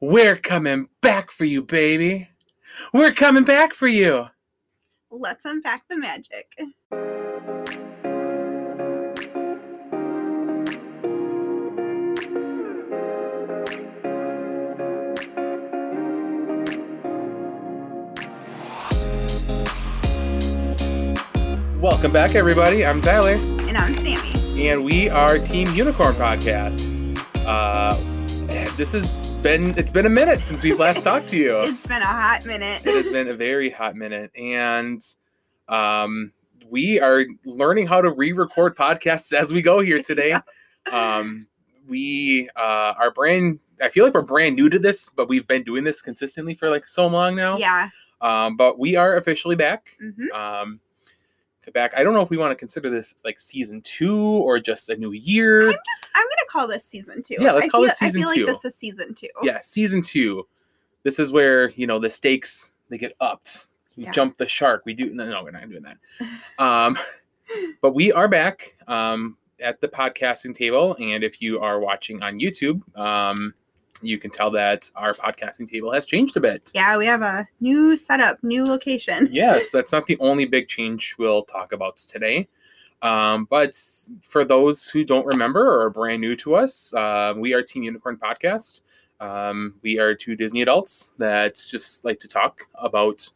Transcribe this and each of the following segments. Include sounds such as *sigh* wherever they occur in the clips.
We're coming back for you, baby. We're coming back for you. Let's unpack the magic. Welcome back, everybody. I'm Tyler, And I'm Sammy. and we are Team Unicorn Podcast. Uh, this has been it's been a minute since we've last talked to you. *laughs* It's been a hot minute. it has been a very hot minute, and um, we are learning how to re-record podcasts as we go here today. *laughs* Um, we uh, are brand. I feel like we're brand new to this, but we've been doing this consistently for like so long now. Yeah. Um, but we are officially back. hmm Um, back. I don't know if we want to consider this like season two or just a new year. I'm just I'm gonna call this season two. Yeah, let's I call feel, this season two. I feel two. like this is season two. yeah, season two. This is where you know the stakes they get upped. We Yeah. jump the shark. We do no, no, we're not doing that. *laughs* Um, but we are back um, at the podcasting table, and if you are watching on YouTube, um, you can tell that our podcasting table has changed a bit. Yeah, we have a new setup, new location. *laughs* yes, that's not the only big change we'll talk about today. Um, but for those who don't remember or are brand new to us, uh, we are Team Unicorn Podcast. Um, we are two Disney adults that just like to talk about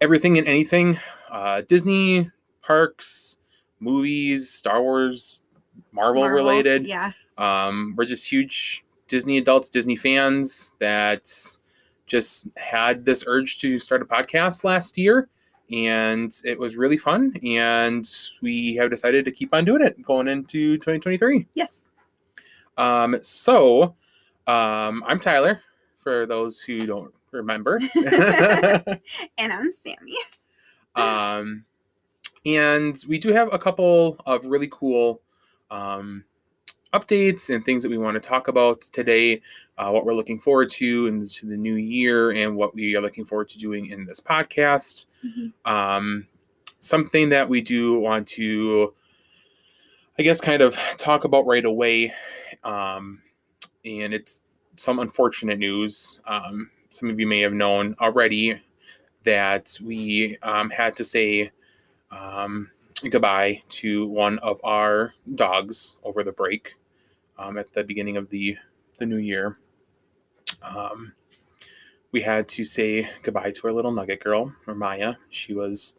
everything and anything uh, Disney, parks, movies, Star Wars, Marvel, Marvel, related. Yeah. Um, we're just huge Disney adults, Disney fans that just had this urge to start a podcast last year. And it was really fun. And we have decided to keep on doing it going into 2023. Yes. Um, so um, I'm Tyler, for those who don't remember. *laughs* And I'm Sammy. um, and we do have a couple of really cool um, updates and things that we want to talk about today. Uh, what we're looking forward to in the new year, and what we are looking forward to doing in this podcast. Mhm. Um, something that we do want to, I guess, kind of talk about right away, um, and it's some unfortunate news. Um, some of you may have known already that we um, had to say um, goodbye to one of our dogs over the break um, at the beginning of the, the new year. Um, we had to say goodbye to our little nugget girl, or Maya. She was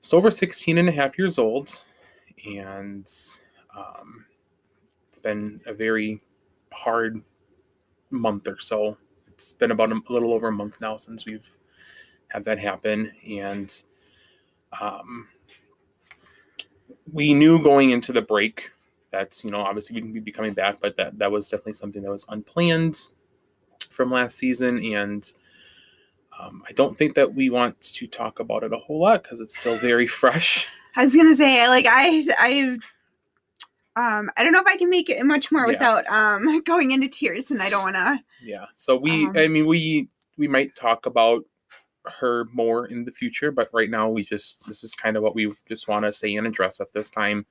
just over 16 and a half years old, and um, it's been a very hard month or so. It's been about a, little over a month now since we've had that happen, and um, we knew going into the break that's you know obviously we'd be coming back, but that that was definitely something that was unplanned from last season, and um, I don't think that we want to talk about it a whole lot because it's still very *laughs* fresh. I was gonna say, like I I um I don't know if I can make it much more Yeah. without um *laughs* going into tears and I don't wanna Yeah. So we, Um, I mean, we we might talk about her more in the future, but right now we just this is kind of what we just want to say and address at this time.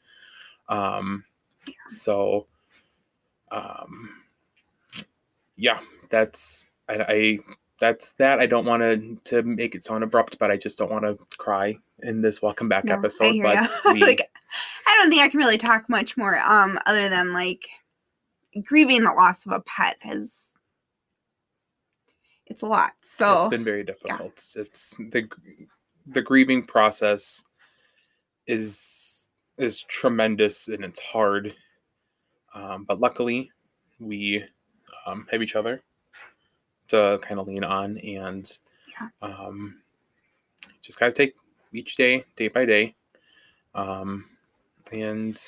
Um, so, um, yeah, that's I, I that's that. I don't want to to make it sound abrupt, but I just don't want to cry in this welcome back No, I episode. hear But we, *laughs* like I don't think I can really talk much more um other than like grieving the loss of a pet has it's a lot. So it's been very difficult. It's the the grieving process is is tremendous and it's hard. Um, but luckily, we um, have each other to kind of lean on and Yeah. um, just kind of take each day, day by day. Um, and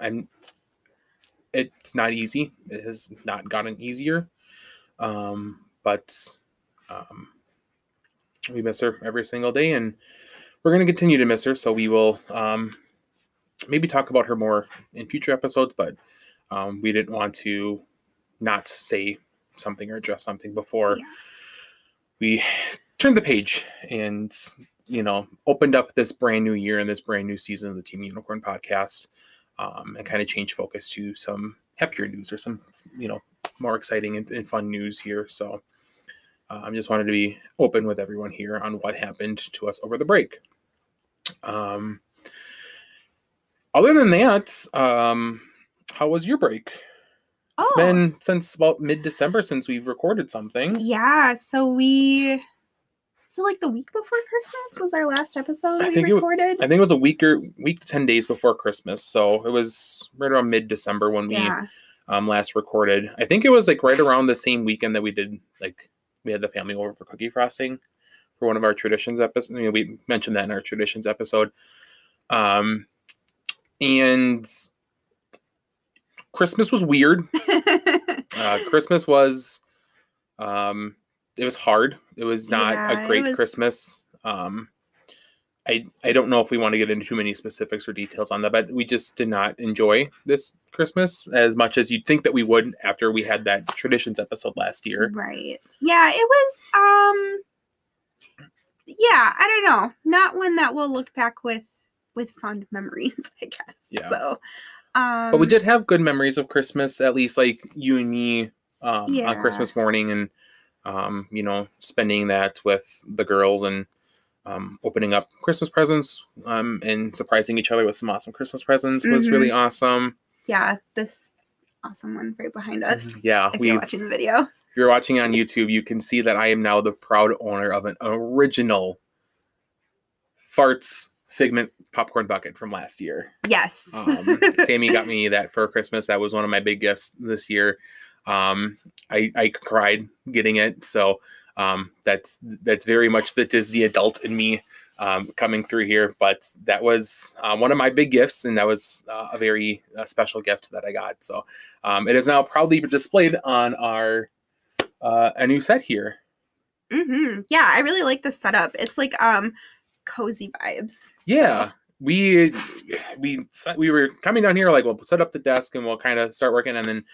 I'm it's not easy. It has not gotten easier. Um, but um, we miss her every single day, and we're going to continue to miss her. So we will um, maybe talk about her more in future episodes, but um, we didn't want to not say something or address something before Yeah. we turned the page and you know opened up this brand new year and this brand new season of the Team Unicorn podcast, um, and kind of changed focus to some happier news or some you know more exciting and, and fun news here. So I um, just wanted to be open with everyone here on what happened to us over the break. Um, other than that, um, how was your break? Oh, It's been since about mid December since we've recorded something. yeah. So we. So like the week before Christmas was our last episode I we think it recorded. I think it was a week or week to ten days before Christmas, so it was right around mid December when we yeah. um last recorded. I think it was like right around the same weekend that we did like we had the family over for cookie frosting for one of our traditions episodes. You know, we mentioned that in our traditions episode. Um and Christmas was weird. *laughs* Uh Christmas was um it was hard. It was not Yeah, a great was- Christmas. Um I I don't know if we want to get into too many specifics or details on that, but we just did not enjoy this Christmas as much as you'd think that we would after we had that traditions episode last year. Right. Yeah, it was um yeah, I don't know. Not one that we'll look back with with fond memories, *laughs* I guess. Yeah. So um But we did have good memories of Christmas, at least like you and me um, Yeah. on Christmas morning, and um, you know, spending that with the girls and um, opening up Christmas presents um, and surprising each other with some awesome Christmas presents was Mm-hmm. really awesome. yeah, this awesome one right behind us. Yeah, If we you're watching the video. If you're watching on YouTube, you can see that I am now the proud owner of an original farts figment popcorn bucket from last year. Yes. Um, *laughs* Sammy got me that for Christmas. That was one of my big gifts this year. Um, I I cried getting it, so um, that's that's very much the Disney adult in me um, coming through here. But that was uh, one of my big gifts, and that was uh, a very uh, special gift that I got. So um, it is now proudly displayed on our uh, a new set here. hmm Yeah, I really like the setup. It's like um cozy vibes. Yeah. We we we were coming down here like we'll set up the desk and we'll kind of start working and then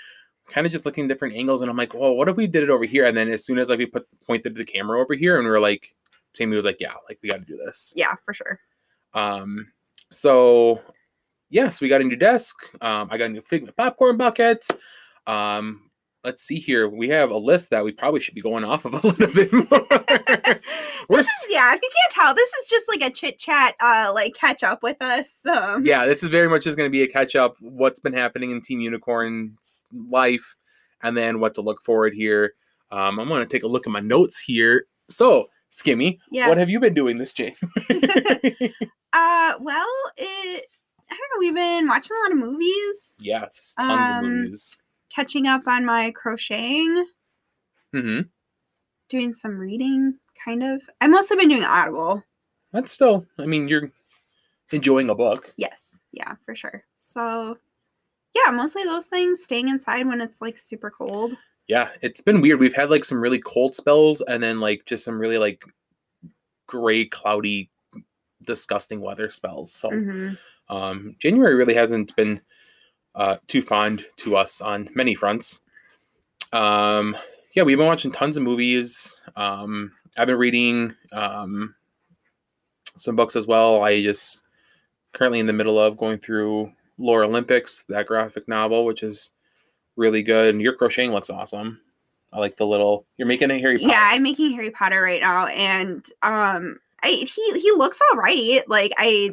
kind of just looking at different angles and I'm like, well, what if we did it over here? And then as soon as like we put pointed the camera over here and we are like, Sammy was like, yeah, like we got to do this. Yeah, for sure. Um, so yeah, so we got a new desk. Um, I got a new Figment popcorn bucket. Um, let's see here. We have a list that we probably should be going off of a *laughs* little bit more. *laughs* We're is yeah, if you can't tell, this is just like a chit chat, uh like catch up with us. Um yeah, this is very much just going to be a catch up. What's been happening in Team Unicorn's life, and then what to look forward here. Um, I'm going to take a look at my notes here. So, Skimmy, Yeah. what have you been doing this January? *laughs* Uh well it I don't know, we've been watching a lot of movies. yes, tons of Um, movies. Catching up on my crocheting, Mm-hmm. doing some reading, kind of. I've mostly been doing Audible. That's still, I mean, you're enjoying a book. Yes, yeah, for sure. So yeah, mostly those things, staying inside when it's like super cold. Yeah, it's been weird. We've had like some really cold spells, and then like just some really like gray, cloudy, disgusting weather spells. So. hmm Um, January really hasn't been uh, too fond to us on many fronts. Um, yeah, we've been watching tons of movies. Um, I've been reading um, some books as well. I just currently in the middle of going through Lore Olympus, that graphic novel, which is really good. And your crocheting looks awesome. I like the little. You're making a Harry Potter. Yeah, I'm making Harry Potter right now, and um, I he he looks all right. Like I,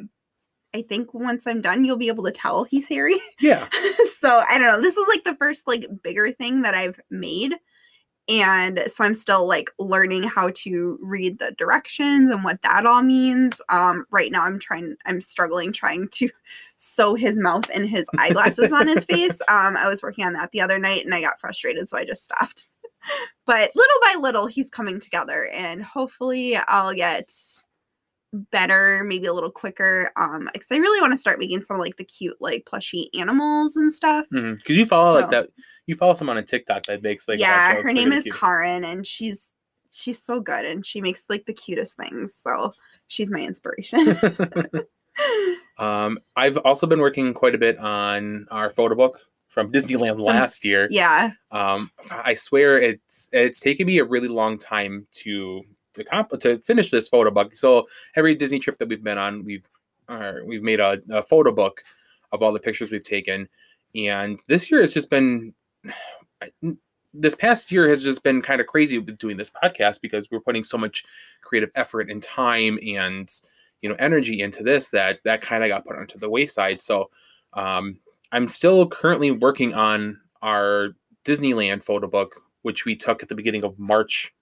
I think once I'm done, you'll be able to tell he's hairy. yeah. *laughs* so I don't know. This is like the first like bigger thing that I've made. And so I'm still like learning how to read the directions and what that all means. Um, right now I'm trying I'm struggling trying to *laughs* sew his mouth and his eyeglasses on his *laughs* face. Um, I was working on that the other night and I got frustrated, so I just stopped. But little by little he's coming together and hopefully I'll get better, maybe a little quicker. Um, because I really want to start making some like the cute like plushy animals and stuff. Because you follow like that. You follow someone on TikTok that makes like. yeah, her name is cute. Karin, and she's she's so good, and she makes like the cutest things. So she's my inspiration. *laughs* *laughs* Um, I've also been working quite a bit on our photo book from *laughs* Disneyland last year. yeah, Um, I swear it's it's taken me a really long time to to comp- to finish this photo book. So every Disney trip that we've been on, we've uh, we've made a, a photo book of all the pictures we've taken, and this year it's just been *sighs* this past year has just been kind of crazy with doing this podcast because we're putting so much creative effort and time and you know energy into this that that kind of got put onto the wayside. So um, I'm still currently working on our Disneyland photo book, which we took at the beginning of March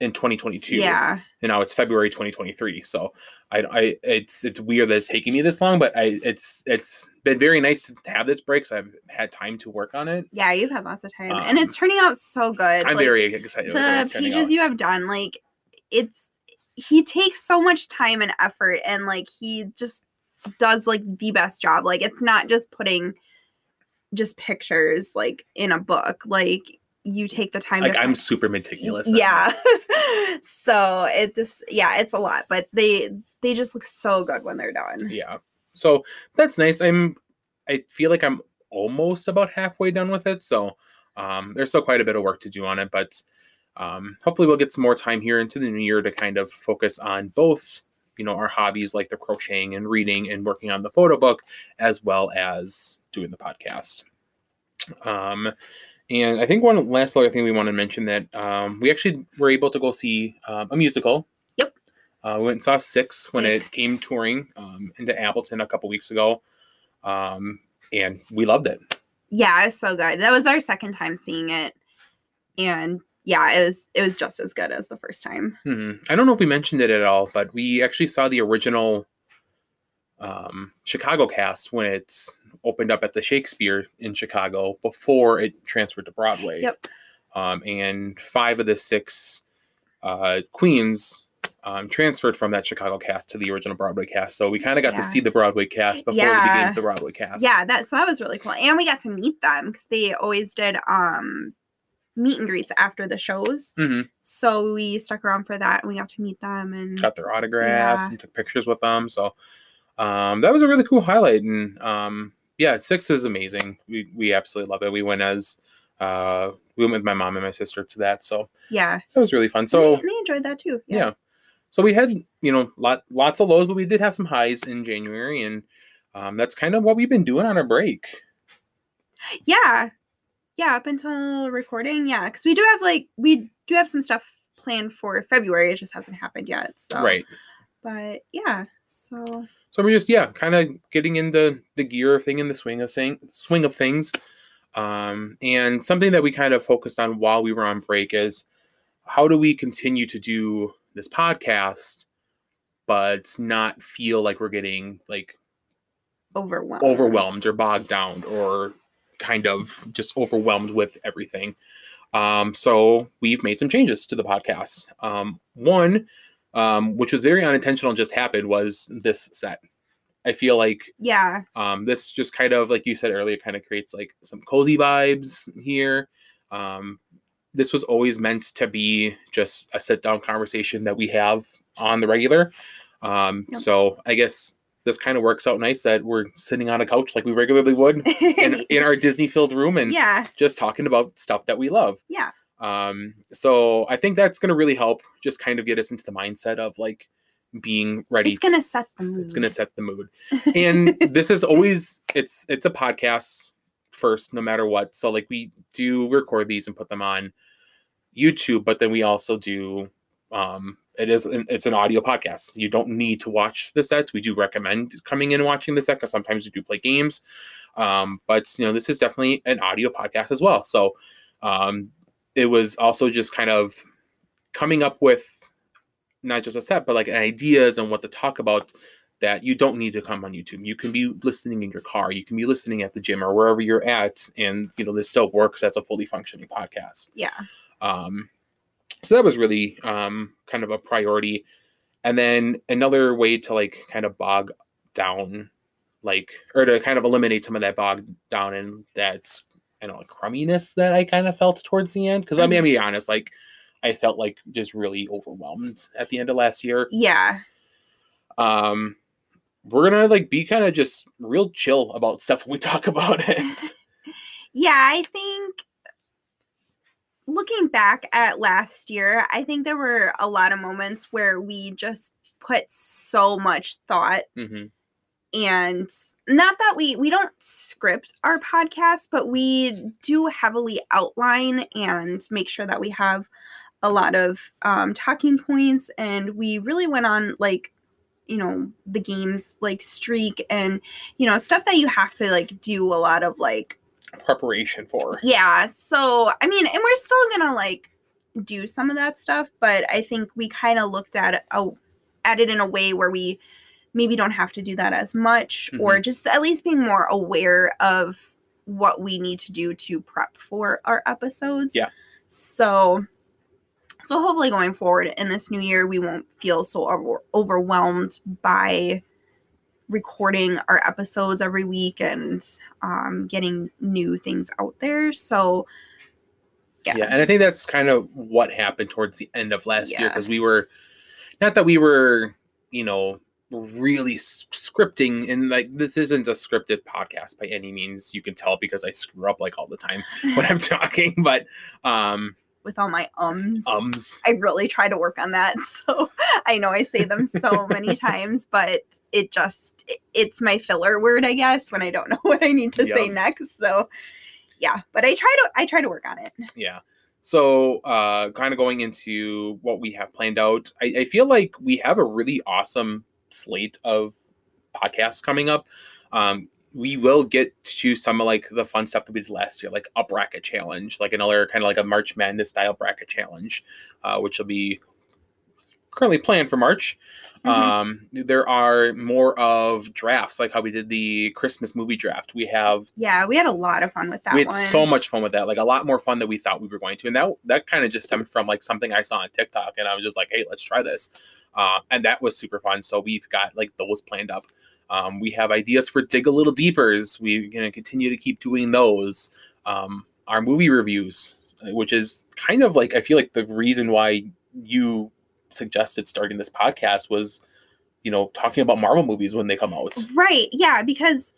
in 2022. Yeah. And now it's February 2023. So I, I it's it's weird that it's taking me this long, but I it's it's been very nice to have this break. So I've had time to work on it. Yeah, you've had lots of time. and Um, it's turning out so good. I'm Like, very excited. the pages out. you have done, like it's he takes so much time and effort and like he just does like the best job. Like it's not just putting just pictures like in a book. Like you take the time like I'm super meticulous. yeah. *laughs* so it just yeah it's a lot but they they just look so good when they're done. Yeah. So that's nice. I'm i feel like i'm almost about halfway done with it so um there's still quite a bit of work to do on it but um hopefully we'll get some more time here into the new year to kind of focus on both you know our hobbies like the crocheting and reading and working on the photo book as well as doing the podcast. Um and i think one last other thing we want to mention that um, we actually were able to go see um, a musical Yep. uh, we went and saw six when Six. it came touring um, into appleton a couple weeks ago um, and we loved it yeah it was so good that was our second time seeing it and yeah it was it was just as good as the first time Hmm. i don't know if we mentioned it at all but we actually saw the original um, chicago cast when it's opened up at the shakespeare in chicago before it transferred to broadway yep um, and five of the six uh, queens um, transferred from that Chicago cast to the original Broadway cast. So we kind of got Yeah. to see the Broadway cast before the Yeah. beginning of the Broadway cast. yeah that so that was really cool and we got to meet them because they always did um meet and greets after the shows hmm so we stuck around for that and we got to meet them and Got their autographs Yeah. and took pictures with them. So um, that was a really cool highlight. And um, yeah, six is amazing. We we absolutely love it. We went as uh, we went with my mom and my sister to that. So yeah that was really fun. So they, they enjoyed that too yeah. So we had, you know, lot lots of lows, but we did have some highs in January, and um, that's kind of what we've been doing on our break. yeah yeah up until recording yeah because we do have like we do have some stuff planned for february it just hasn't happened yet so Right. but yeah so So we're just yeah, kind of getting into the gear thing in the swing of thing swing of things. Um, and something that we kind of focused on while we were on break is how do we continue to do this podcast, but not feel like we're getting like overwhelmed overwhelmed or bogged down or kind of just overwhelmed with everything. Um, so we've made some changes to the podcast. Um, one, um, which was very unintentional just happened, was this set. I feel like yeah um, this just kind of, like you said earlier, kind of creates like some cozy vibes here. Um, this was always meant to be just a sit down conversation that we have on the regular. Um, Yep. So I guess this kind of works out nice that we're sitting on a couch like we regularly would *laughs* in, in our Disney filled room and yeah just talking about stuff that we love. yeah Um, so I think that's going to really help just kind of get us into the mindset of like being ready. it's to- gonna set the mood it's going to set the mood. And this is always it's it's a podcast first, no matter what. So like we do record these and put them on YouTube, but then we also do um it is an, it's an audio podcast. You don't need to watch the sets. We do recommend coming in and watching the set because sometimes we do play games. Um, but you know, this is definitely an audio podcast as well. So um it was also just kind of coming up with not just a set, but like ideas and what to talk about that you don't need to come on YouTube. You can be listening in your car, you can be listening at the gym or wherever you're at, and you know this still works as a fully functioning podcast. yeah Um, so that was really um, kind of a priority. And then another way to like kind of bog down, like or to kind of eliminate some of that bog down and that I don't know like crumminess that I kind of felt towards the end. Because I mean, I'm be honest, like I felt like just really overwhelmed at the end of last year. Yeah. Um we're gonna like be kind of just real chill about *laughs* stuff when we talk about it. *laughs* Yeah i think looking back at last year i think there were a lot of moments where we just put so much thought hmm and not that we we don't script our podcast but we do heavily outline and make sure that we have a lot of um, talking points and we really went on like you know the games like streak and you know stuff that you have to like do a lot of like preparation for. Yeah so i mean and we're still gonna like do some of that stuff but i think we kind of looked at it oh, at it in a way where we maybe don't have to do that as much Mm-hmm. or just at least being more aware of what we need to do to prep for our episodes Yeah. so so hopefully going forward in this new year we won't feel so over- overwhelmed by recording our episodes every week and um, getting new things out there so yeah. Yeah. and i think that's kind of what happened towards the end of last year because we were not that we were you know really scripting and like this isn't a scripted podcast by any means you can tell because i screw up like all the time *laughs* when i'm talking but um with all my ums ums I really try to work on that. *laughs* So I know I say them so many *laughs* times, but it just it's my filler word, I guess, when I don't know what I need to say next. So yeah, but I try to I try to work on it. yeah so uh kind of going into what we have planned out I, I feel like we have a really awesome slate of podcasts coming up um we will get to some of like the fun stuff that we did last year like a bracket challenge like another kind of like a march madness style bracket challenge uh which will be currently planned for march Mhm. um there are more of drafts like how we did the christmas movie draft we have Yeah, we had a lot of fun with that we had one. so much fun with that like a lot more fun than we thought we were going to and that that kind of just stemmed from like something i saw on tiktok and i was just like hey let's try this uh, and that was super fun. So we've got like those planned up. Um, we have ideas for dig a little deepers. We're to continue to keep doing those. Um, our movie reviews which is kind of like i feel like the reason why you suggested starting this podcast was you know talking about marvel movies when they come out. Right. Yeah, because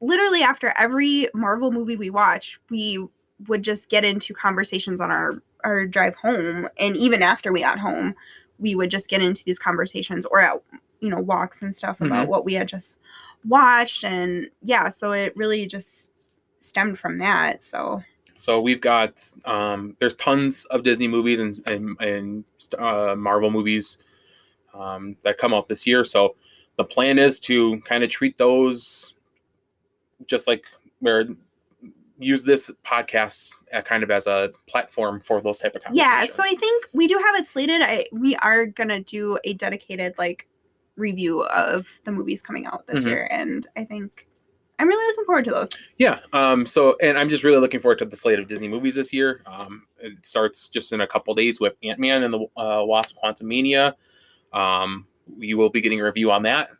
literally after every Marvel movie we watch, we would just get into conversations on our our drive home and even after we got home, we would just get into these conversations or at you know walks and stuff about what we had just watched and yeah, so it really just stemmed from that. So So we've got um, there's tons of Disney movies and and, and uh, Marvel movies um, that come out this year. So the plan is to kind of treat those just like where use this podcast uh, kind of as a platform for those type of conversations. yeah, so I think we do have it slated. I we are gonna do a dedicated like review of the movies coming out this Mhm. year, and I think I'm really looking forward to those. Yeah. Um, so, and I'm just really looking forward to the slate of Disney movies this year. Um, it starts just in a couple days with Ant Man and the uh, Wasp: Quantumania. Um, You will be getting a review on that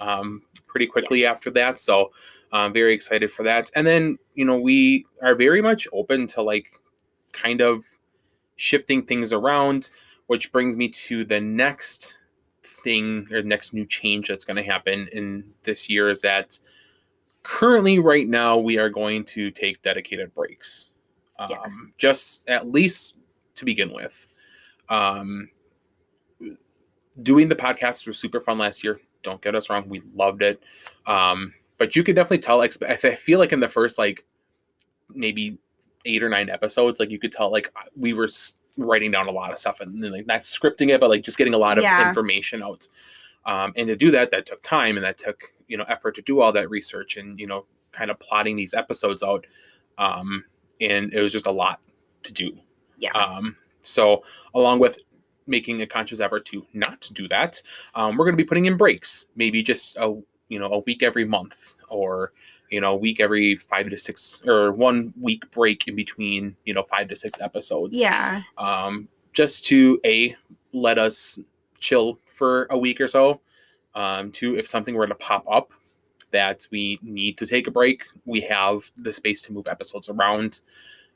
um, pretty quickly Yes. after that. So, I'm very excited for that. And then, you know, we are very much open to like kind of shifting things around, which brings me to the next thing or next new change that's going to happen in this year is that currently right now we are going to take dedicated breaks um, Yeah. just at least to begin with um, doing the podcast was super fun last year don't get us wrong we loved it um, but you could definitely tell i feel like in the first like maybe eight or nine episodes like you could tell like we were writing down a lot of stuff and then like not scripting it but like just getting a lot of Yeah. information out um, and to do that that took time and that took you know effort to do all that research and you know kind of plotting these episodes out um, and it was just a lot to do Yeah. um, so along with making a conscious effort to not do that um, we're going to be putting in breaks maybe just a you know a week every month or you know a week every five to six or one week break in between you know five to six episodes Yeah, um, just to a let us chill for a week or so. Um, two, if something were to pop up that we need to take a break, we have the space to move episodes around.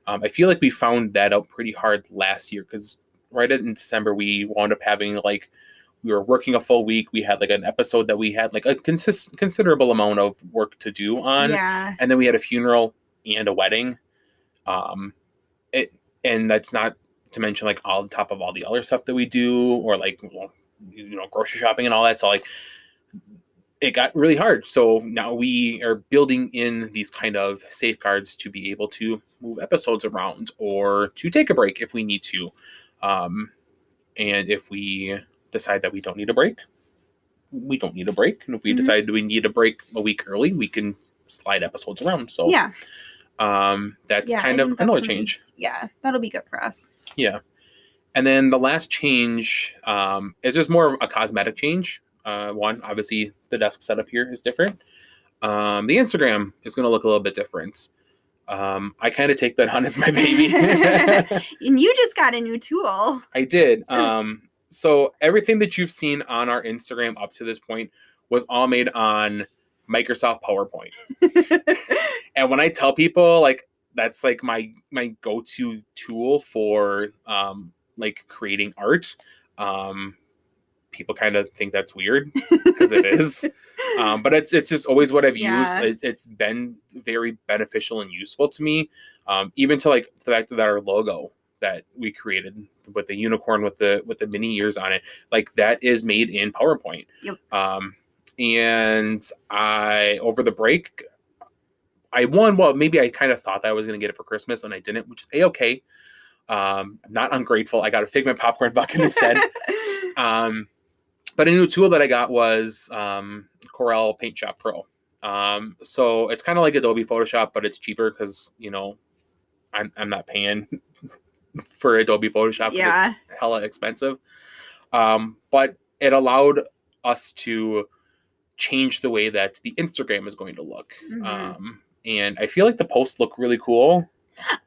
Um, I feel like we found that out pretty hard last year because right in December we wound up having like we were working a full week. We had like an episode that we had like a consist considerable amount of work to do on yeah, and then we had a funeral and a wedding um it and that's not to mention like all on top of all the other stuff that we do or like you know grocery shopping and all that so like it got really hard. So now we are building in these kind of safeguards to be able to move episodes around or to take a break if we need to. Um, and if we decide that we don't need a break, we don't need a break. And if we Mhm. decide we need a break a week early, we can slide episodes around. So yeah, um, that's Yeah, I kind of that's another gonna be- change. yeah, that'll be good for us. Yeah. And then the last change um, is just more of a cosmetic change. Uh, one, obviously, the desk setup here is different. Um, the Instagram is going to look a little bit different. Um, I kind of take that on as my baby. *laughs* *laughs* And you just got a new tool. I did. *laughs* Um, so everything that you've seen on our Instagram up to this point was all made on Microsoft PowerPoint. *laughs* and when I tell people like that's like my my go-to tool for um like creating art, um people kind of think that's weird because it is. *laughs* Um, but it's it's just always what I've Yeah. used. It's, it's been very beneficial and useful to me. Um, even to like the fact that our logo that we created with the unicorn with the with the mini ears on it, like that is made in PowerPoint. Yep. Um, and I over the break, I won. Well, maybe I kind of thought that I was going to get it for Christmas, and I didn't, which is a okay. Um, I'm not ungrateful. I got a Figment popcorn bucket instead. *laughs* Um, but a new tool that I got was um, Corel Paint Shop Pro. Um, so it's kind of like Adobe Photoshop, but it's cheaper because you know I'm I'm not paying for Adobe Photoshop. Yeah. it's hella expensive. Um, but it allowed us to change the way that the Instagram is going to look. Mhm. Um, and I feel like the posts look really cool.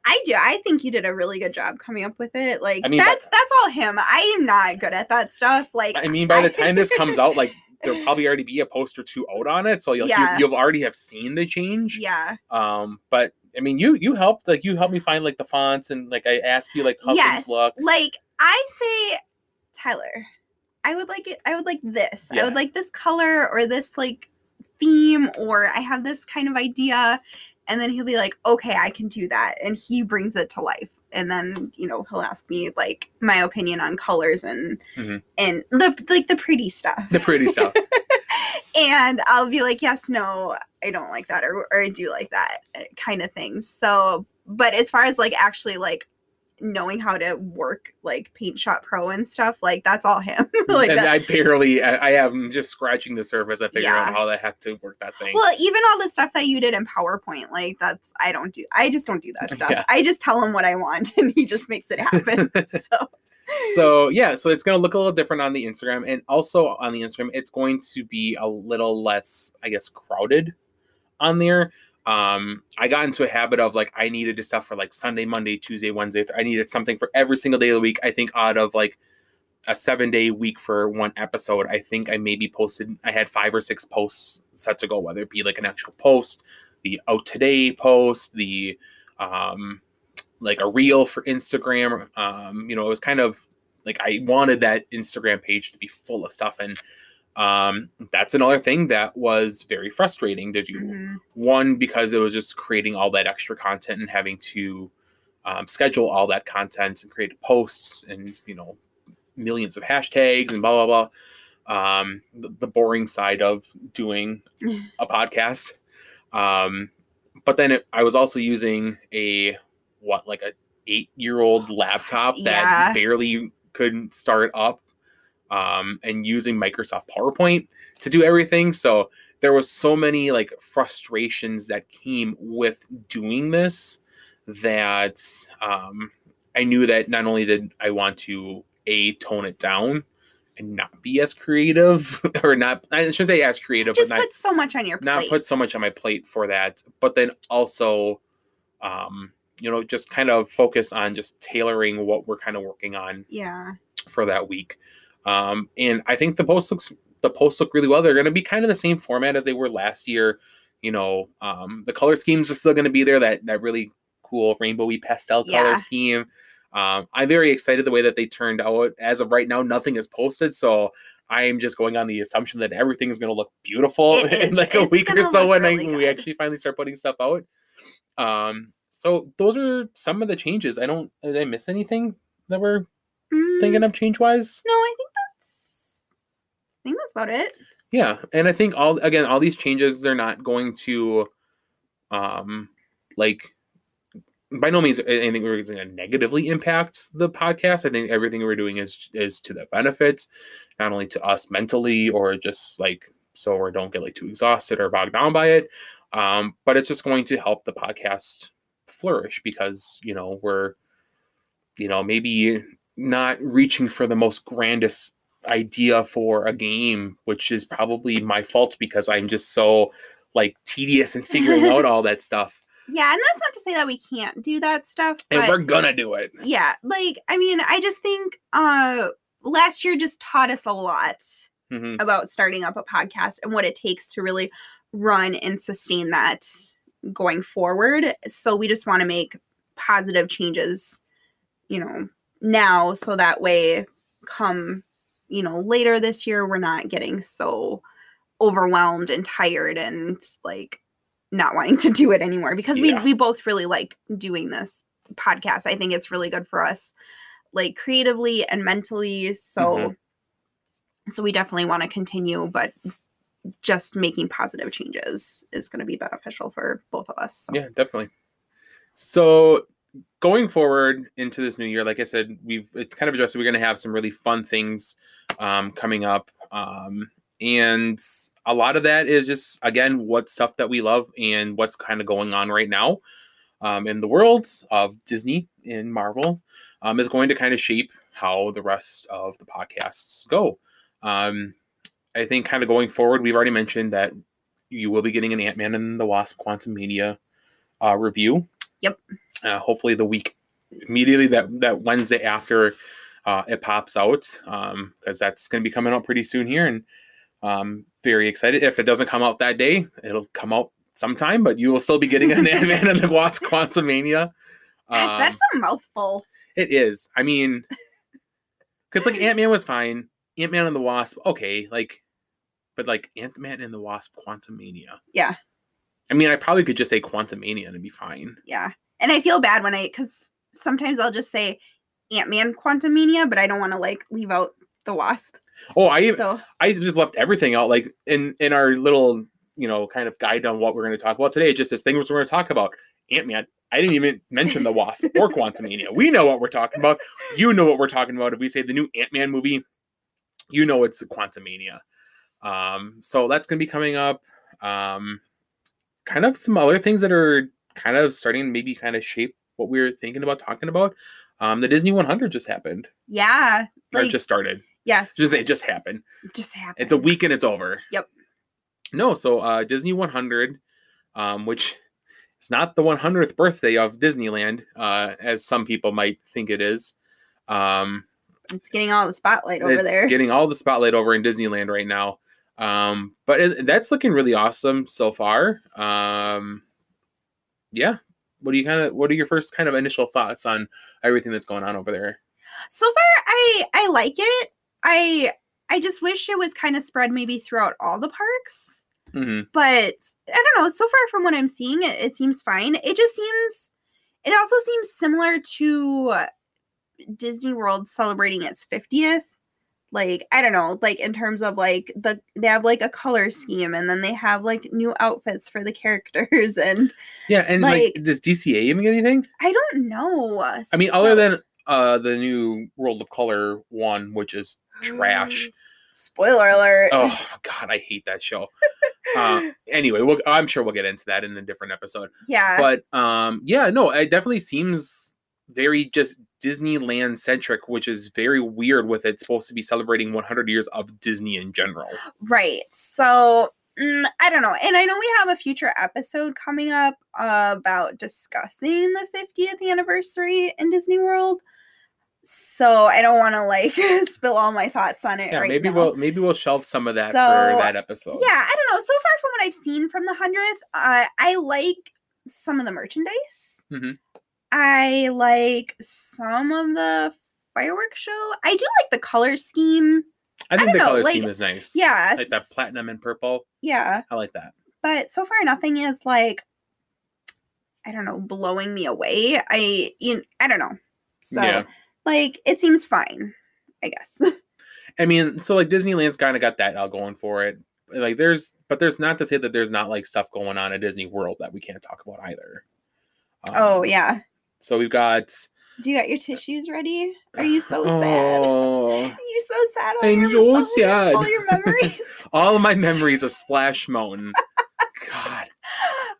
I do. I think you did a really good job coming up with it. Like I mean, that's that's all him. I am not good at that stuff. Like I mean, by the time this comes *laughs* out, like there'll probably already be a post or two out on it, so you'll Yeah. you, you'll already have seen the change. yeah. Um, but I mean, you you helped like you helped me find like the fonts and like I asked you like how yes. things look. Like I say, Tyler, I would like it. I would like this. I would like this color or this like theme or I have this kind of idea, and then he'll be like, okay, I can do that, and he brings it to life. And then you know he'll ask me like my opinion on colors and Mhm. and the like the pretty stuff. The pretty stuff. *laughs* and I'll be like, yes, no, I don't like that, or, or I do like that uh, kind of things. So, but as far as like actually like knowing how to work like Paint Shop Pro and stuff, like that's all him. *laughs* Mm, like and that. I barely I, I am just scratching the surface. I figure Yeah. out how the heck to work that thing. well, even all the stuff that you did in PowerPoint, like that's I don't do. I just don't do that *laughs* stuff. Yeah. I just tell him what I want, *laughs* and he just makes it happen. so so yeah, so it's gonna look a little different on the Instagram, and also on the Instagram, it's going to be a little less, I guess, crowded on there. Um, I got into a habit of like I needed to stuff for like Sunday, Monday, Tuesday, Wednesday. I needed something for every single day of the week. I think out of like a seven day week for one episode, I think I maybe posted. I had five or six posts set to go, whether it be like an actual post, the out today post, the um, like a reel for Instagram. Um, you know, it was kind of like I wanted that Instagram page to be full of stuff, and um, that's another thing that was very frustrating to do. mhm. One because it was just creating all that extra content and having to um, schedule all that content and create posts and you know millions of hashtags and blah blah blah. Um, the, the boring side of doing *laughs* a podcast. Um, but then it, I was also using a what like a eight year old laptop that yeah. barely couldn't start up, um, and using Microsoft PowerPoint to do everything. So there was so many like frustrations that came with doing this that um, I knew that not only did I want to a tone it down and not be as creative *laughs* or not I should say as creative just but not put so much on your plate. not put so much on my plate for that but then also um you know just kind of focus on just tailoring what we're kind of working on yeah. for that week um and i think the post looks the posts look really well they're going to be kind of the same format as they were last year you know um the color schemes are still going to be there that that really cool rainbowy pastel color Yeah. scheme um i'm very excited the way that they turned out as of right now nothing is posted so I'm just going on the assumption that everything is going to look beautiful *laughs* in like a week or so when, I, really when we actually finally start putting stuff out. Um, so those are some of the changes. I don't did I miss anything that we're Mm, thinking of change wise? No, I think that's. About it. Yeah, and I think all again all these changes they're not going to, um, like by no means anything we're going to negatively impact the podcast. I think everything we're doing is is to the benefit, not only to us mentally or just like so we don't get like too exhausted or bogged down by it, um, but it's just going to help the podcast flourish because you know we're, you know, maybe not reaching for the most grandest idea for a game, which is probably my fault because I'm just so like tedious and figuring out *laughs* all that stuff. Yeah, and that's not to say that we can't do that stuff. And but we're gonna do it. yeah, like I mean, I just think uh last year just taught us a lot hmm about starting up a podcast and what it takes to really run and sustain that going forward. So we just want to make positive changes, you know, now so that way come, you know, later this year we're not getting so overwhelmed and tired and like not wanting to do it anymore because Yeah. we we both really like doing this podcast. I think it's really good for us like creatively and mentally. So Mhm. so we definitely want to continue, but just making positive changes is going to be beneficial for both of us. So. Yeah, definitely. So going forward into this new year, like I said, we've it's kind of addressed. We're going to have some really fun things um, coming up, um, and a lot of that is just again what stuff that we love and what's kind of going on right now um, in the world of Disney and Marvel um, is going to kind of shape how the rest of the podcasts go. Um, I think kind of going forward, we've already mentioned that you will be getting an Ant Man and the Wasp Quantumania uh, review. Yep. Uh, hopefully the week immediately that that Wednesday after uh, it pops out, because that's going to be coming out pretty soon here, and um, very excited. If it doesn't come out that day, it'll come out sometime, but you will still be getting an *laughs* Ant Man and the Wasp Quantum Mania. Gosh, Um, that's a mouthful. it is. I mean, because like *laughs* Ant Man was fine, Ant Man and the Wasp, okay, like, but like Ant Man and the Wasp, Quantum Mania. Yeah. I mean, I probably could just say Quantum Mania and it'd be fine. Yeah. And I feel bad when I, because sometimes I'll just say Ant Man Quantum Mania, but I don't want to like leave out the Wasp. Oh, I So, I just left everything out. Like in in our little you know kind of guide on what we're going to talk about today. Just this thing which we're going to talk about Ant Man. I didn't even mention the Wasp *laughs* or Quantum Mania. We know what we're talking about. You know what we're talking about. If we say the new Ant Man movie, you know it's Quantum Mania. Um, so that's going to be coming up. Um, kind of some other things that are kind of starting maybe kind of shape what we were thinking about talking about. Um, the Disney 100 just happened, yeah. or just started. yes. Just it just happened. just happened. It's a week and it's over. Yep. No, so uh, Disney 100, um, which is not the 100th birthday of Disneyland, uh, as some people might think it is. Um, It's getting all the spotlight over it's there. getting all the spotlight over in Disneyland right now. Um, but it, that's looking really awesome so far. Um, yeah. What do you kind of? What are your first kind of initial thoughts on everything that's going on over there? so far I I like it. I I just wish it was kind of spread maybe throughout all the parks. hmm But I don't know. So far from what I'm seeing, it, it seems fine. It just seems it also seems similar to Disney World celebrating its 50th. Like, I don't know, like in terms of like the they have like a color scheme and then they have like new outfits for the characters *laughs* and Yeah, and like, Like- does DCA even get anything? I don't know. I mean, other than uh the new World of Color one, which is trash. *gasps* Spoiler alert. Oh *laughs* God, I hate that show. Uh, anyway, we'll, I'm sure we'll get into that in a different episode. yeah. But um, yeah, no, it definitely seems very just Disneyland centric, which is very weird. With it supposed to be celebrating 100 years of Disney in general. Right. So mm, I don't know. And I know we have a future episode coming up uh, about discussing the 50th anniversary in Disney World. So I don't want to like *laughs* spill all my thoughts on it Yeah, right maybe now. we'll maybe we'll shelve some of that So, for that episode. yeah, I don't know. So far from what I've seen from the 100th, uh, I like some of the merchandise. Mhm. I like some of the fireworks show. I do like the color scheme. I think don't the know, color like- scheme is nice. Yeah. like that platinum and purple. Yeah. I like that. but so far nothing is like i don't know blowing me away i you i don't know so Yeah. like it seems fine i guess *laughs* I mean, so like Disneyland's kind of got that all going for it. like there's but there's not to say that there's not like stuff going on at Disney World that we can't talk about either. Um, Oh yeah. So we've got Do you got your tissues ready? Are you so *sighs* sad? *laughs* Oh, Are you so sad? All I'm your, so all your- sad. all your memories. *laughs* all of my memories of Splash Mountain. God.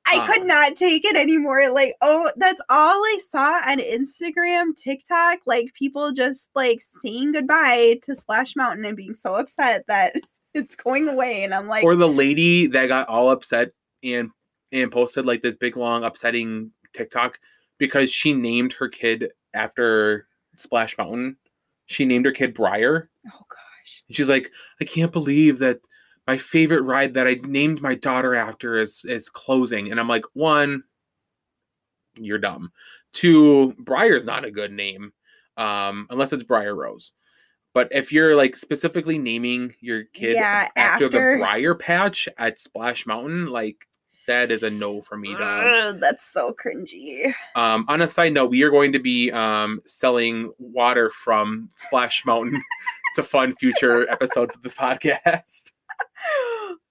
I could Uh. not take it anymore. Like, oh, that's all I saw on Instagram, TikTok. Like people just like saying goodbye to Splash Mountain and being so upset that *laughs* it's going away. And I'm like, or the lady that got all upset and and posted like this big long upsetting TikTok because she named her kid after Splash Mountain. She named her kid Briar. oh gosh. And she's like, I can't believe that my favorite ride that I named my daughter after is is closing. And I'm like, one, you're dumb. Two, Briar's not a good name. Um, unless it's Briar Rose. But if you're like specifically naming your kid Yeah, after, after- the Briar Patch at Splash Mountain, like that is a no for me. Ugh, that's so cringy. Um, on a side note, we are going to be um, selling water from Splash Mountain *laughs* to fund future *laughs* episodes of this podcast.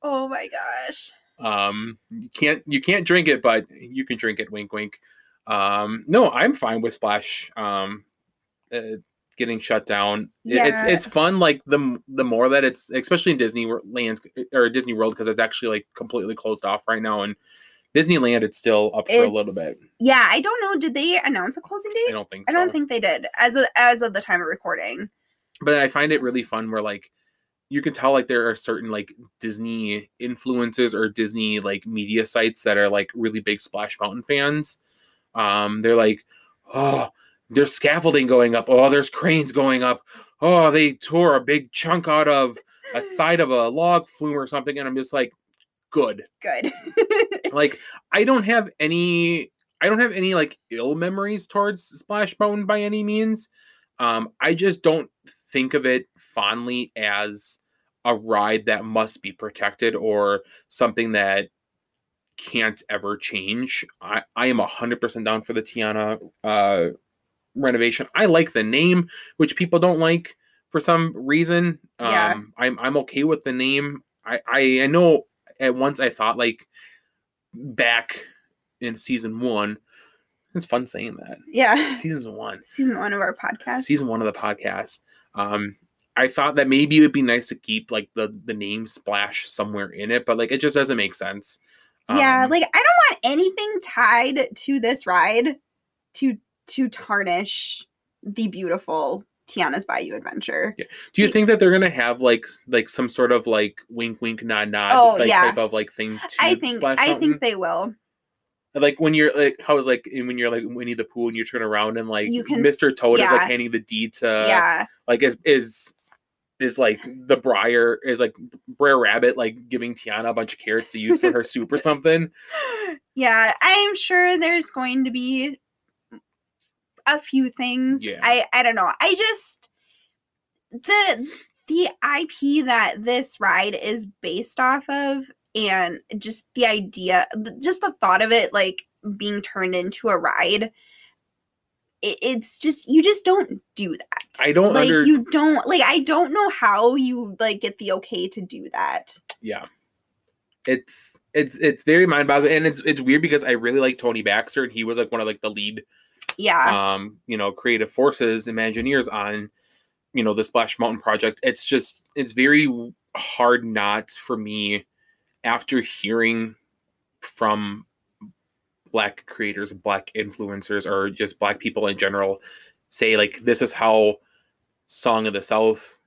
oh my gosh. Um, you can't you can't drink it, but you can drink it. Wink, wink. Um, no, I'm fine with Splash. Um, uh, getting shut down. It- It's it's fun. Like the the more that it's especially in Disney Land or Disney World because it's actually like completely closed off right now. And Disneyland, it's still up for a little bit. Yeah, I don't know. Did they announce a closing date? I don't think. I don't think they did. As of, as of the time of recording. but I find it really fun where like you can tell like there are certain like Disney influences or Disney like media sites that are like really big Splash Mountain fans. Um, they're like, oh, there's scaffolding going up. Oh, there's cranes going up. Oh, they tore a big chunk out of a *laughs* side of a log flume or something, and I'm just like, good. Good. *laughs* Like I don't have any I don't have any like ill memories towards Splash Mountain by any means. Um I just don't think of it fondly as a ride that must be protected or something that can't ever change. I, I am 100% down for the Tiana uh, renovation. I like the name, which people don't like for some reason. Um, Yeah. I'm, I'm okay with the name. I, I, I know at once I thought like back in season one, it's fun saying that. yeah. Season one Season one of our podcast. season one of the podcast. Um, I thought that maybe it would be nice to keep like the the name Splash somewhere in it, but like it just doesn't make sense. yeah, Um, like I don't want anything tied to this ride to to tarnish the beautiful Tiana's Bayou adventure. Yeah. do you the- think that they're gonna have like like some sort of like wink wink nod nod Oh, like yeah. type of like thing to I think Splash I Mountain? think they will. like when you're like how is like when you're like Winnie the Pooh and you turn around and like You can Mr. Toad is like handing the deed to yeah. like is is is like the Briar is like Brer Rabbit like giving Tiana a bunch of carrots to use for her soup or *laughs* something. Yeah, I'm sure there's going to be a few things. Yeah. I I don't know. I just the the IP that this ride is based off of and just the idea just the thought of it like being turned into a ride it, it's just you just don't do that. I don't like under you don't like I don't know how you like get the okay to do that. yeah it's it's it's very mind-boggling and it's it's weird because i really like tony baxter and he was like one of like the lead Yeah. um you know creative forces imagineers on you know the splash mountain project it's just it's very hard not for me after hearing from black creators black influencers or just black people in general say like this is how song of the south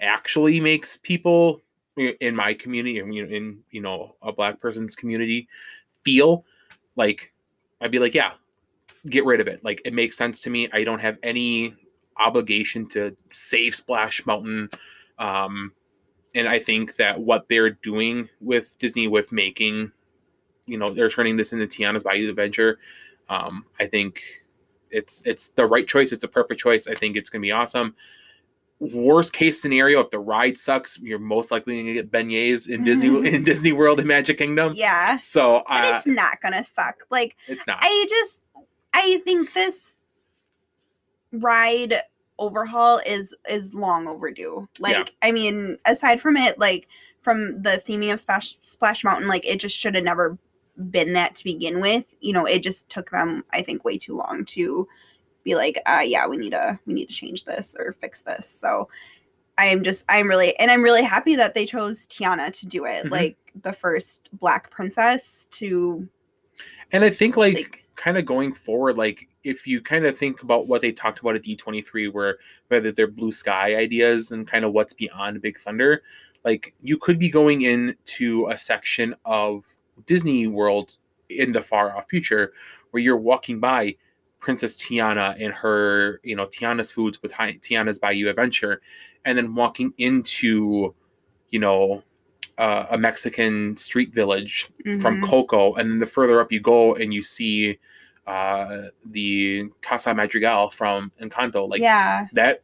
actually makes people in my community and in you know a black person's community feel like i'd be like yeah get rid of it. Like it makes sense to me. I don't have any obligation to save splash mountain um and i think that what they're doing with disney with making you know they're turning this into tiana's bayou adventure um i think it's it's the right choice. It's a perfect choice. I think it's going to be awesome. Worst case scenario if the ride sucks you're most likely going to get beignets in disney *laughs* in disney world and magic kingdom. Yeah. so uh, it's not gonna suck. Like it's not. I just I think this ride overhaul is is long overdue. Like Yeah. I mean, aside from it, like from the theming of Splash Splash Mountain, like it just should have never been that to begin with. You know, it just took them, I think, way too long to be like, uh yeah, we need to we need to change this or fix this. So I am just I'm really and I'm really happy that they chose Tiana to do it, Mhm. like the first black princess to And I think like, like kind of going forward, like if you kind of think about what they talked about at D23, where whether they're blue sky ideas and kind of what's beyond Big Thunder, like you could be going into a section of Disney World in the far off future where you're walking by Princess Tiana and her, you know, Tiana's foods with Tiana's Bayou Adventure, and then walking into, you know, uh, a Mexican street village from Mhm. Coco, and then the further up you go and you see uh, the Casa Madrigal from Encanto, like yeah, that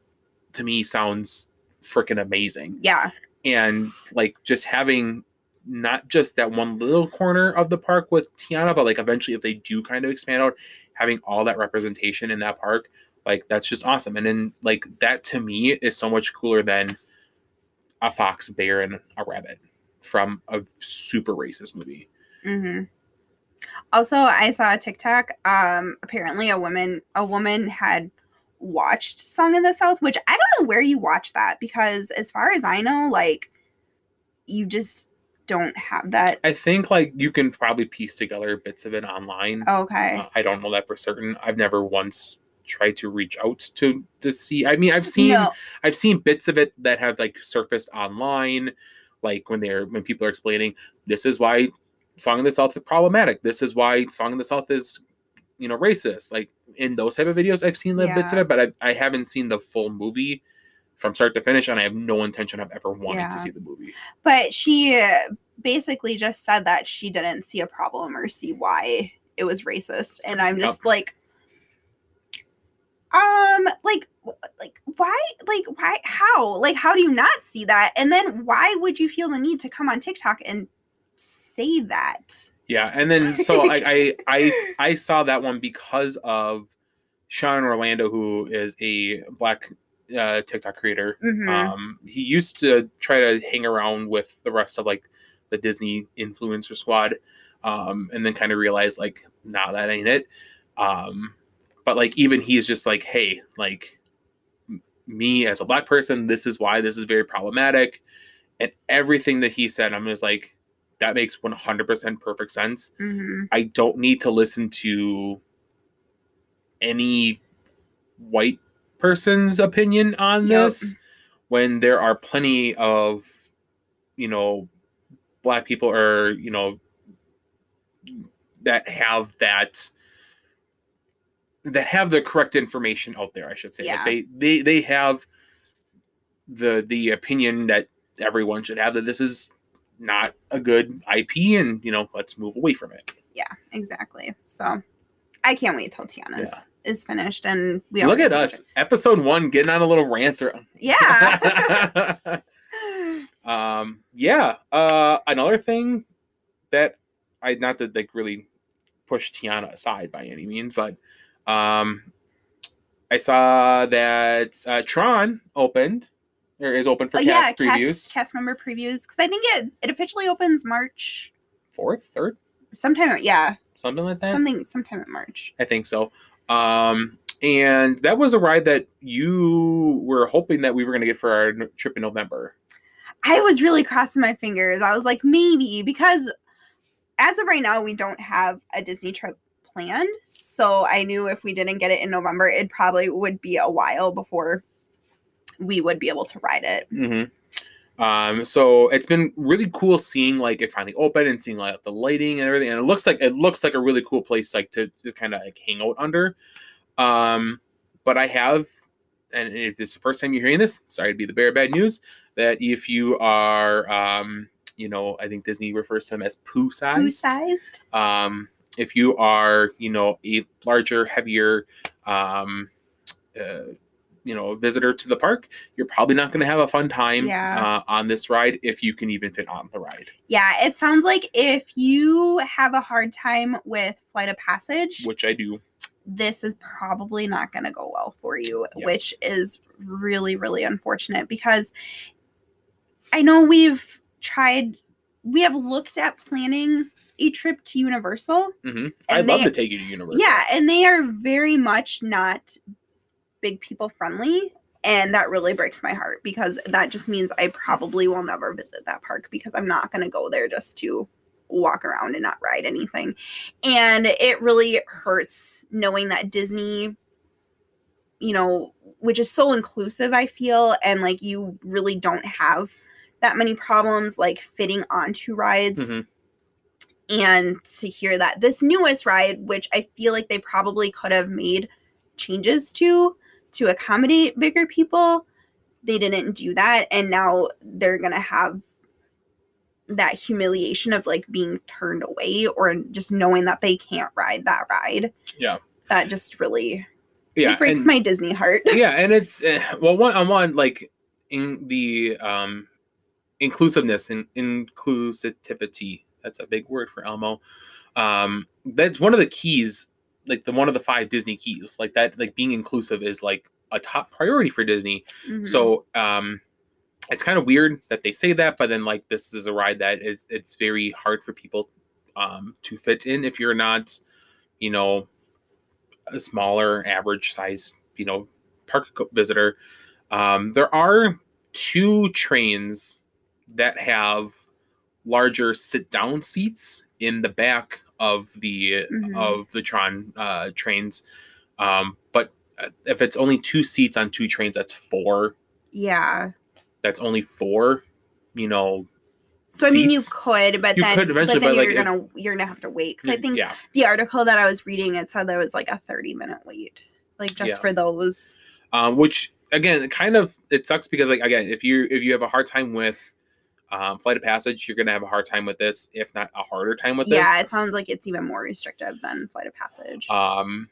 to me sounds freaking amazing. yeah, And like just having not just that one little corner of the park with Tiana, but like eventually if they do kind of expand out, having all that representation in that park, like that's just awesome. And then like that to me is so much cooler than a fox, bear, and a rabbit from a super racist movie. hmm Also, I saw a TikTok. Um, apparently, a woman a woman had watched "Song of the South," which I don't know where you watch that because, as far as I know, like you just don't have that. I think like you can probably piece together bits of it online. Okay. Uh, I don't know that for certain. I've never once tried to reach out to to see. I mean, I've seen no. I've seen bits of it that have like surfaced online, like when they're when people are explaining this is why Song of the South is problematic. This is why Song of the South is, you know, racist. Like in those type of videos, I've seen little bits of it, but I, I haven't seen the full movie from start to finish, and I have no intention of ever wanting Yeah. to see the movie. But she uh, basically just said that she didn't see a problem or see why it was racist, and I'm Yep. just like, um, like, like why, like why, how, like how do you not see that? And then why would you feel the need to come on TikTok and say that? Yeah, and then *laughs* so I, I I I saw that one because of Sean Orlando, who is a black uh, TikTok creator. Mhm. Um, he used to try to hang around with the rest of like the Disney influencer squad, um, and then kind of realized like, nah, that ain't it. Um, but like even he's just like, hey, like me as a black person, this is why this is very problematic, and everything that he said, I'm just like, that makes 100% perfect sense. Mhm. I don't need to listen to any white person's opinion on Yep. this when there are plenty of you know black people or you know that have that that have the correct information out there i should say Yeah. like they they they have the the opinion that everyone should have that this is not a good ip and you know let's move away from it Yeah, exactly. So I can't wait till Tiana's Yeah. is finished and we Look at us, episode one, getting on a little rant. or- Yeah. *laughs* *laughs* um, yeah. Uh, another thing that I not to like really push Tiana aside by any means, but um, I saw that uh, Tron opened or is open for Oh, cast yeah, previews. cast, cast member previews because I think it it officially opens March Fourth, third, sometime. Yeah, something like that. something sometime in March. I think so. Um, and that was a ride that you were hoping that we were going to get for our trip in November. I was really crossing my fingers. I was like, maybe because as of right now, we don't have a Disney trip planned. So I knew if we didn't get it in November, it probably would be a while before we would be able to ride it. hmm Um, so it's been really cool seeing like it finally open and seeing like the lighting and everything, and it looks like it looks like a really cool place like to, just kind of like hang out under. Um, but I have, and if this is the first time you're hearing this, sorry to be the bearer of bad news. That if you are, um, you know, I think Disney refers to them as poo size. Who sized? um, if you are you know a larger heavier um, uh, you know visitor to the park you're probably not going to have a fun time Yeah. uh, on this ride if you can even fit on the ride Yeah, it sounds like if you have a hard time with Flight of Passage, which i do this is probably not going to go well for you, Yeah. which is really, really unfortunate because I know we've tried, we have looked at planning a trip to Universal. hmm I'd love to take you to Universal. Yeah, and they are very much not big people friendly. And that really breaks my heart because that just means I probably will never visit that park because I'm not going to go there just to walk around and not ride anything. And it really hurts knowing that Disney, you know, which is so inclusive, I feel, and like you really don't have that many problems like fitting onto rides Mhm. And to hear that this newest ride which i feel like they probably could have made changes to to accommodate bigger people they didn't do that and now they're gonna have that humiliation of like being turned away or just knowing that they can't ride that ride Yeah. that just really yeah, it breaks and- my disney heart *laughs* yeah, and it's uh, well, one on one, like in the um, inclusiveness and inclusivity. That's a big word for Elmo. Um, that's one of the keys, like the one of the five Disney keys. Like that, like being inclusive is like a top priority for Disney. Mhm. So um, it's kind of weird that they say that, but then like this is a ride that is it's very hard for people um, to fit in if you're not, you know, a smaller average size, you know, park visitor. Um, there are two trains that have larger sit down seats in the back of the Mhm. of the Tron uh, trains. Um, but uh, if it's only two seats on two trains, that's four. yeah That's only four. You know. so i mean you could but You then could but then but, you're like, gonna you're gonna have to wait. Because i think yeah, the article that I was reading, it said there was like a 30 minute wait, like just Yeah. for those. um, which again, kind of it sucks because like again, if you if you have a hard time with um, flight of passage, you're gonna have a hard time with this, if not a harder time with this. Yeah, it sounds like it's even more restrictive than Flight of Passage. Um,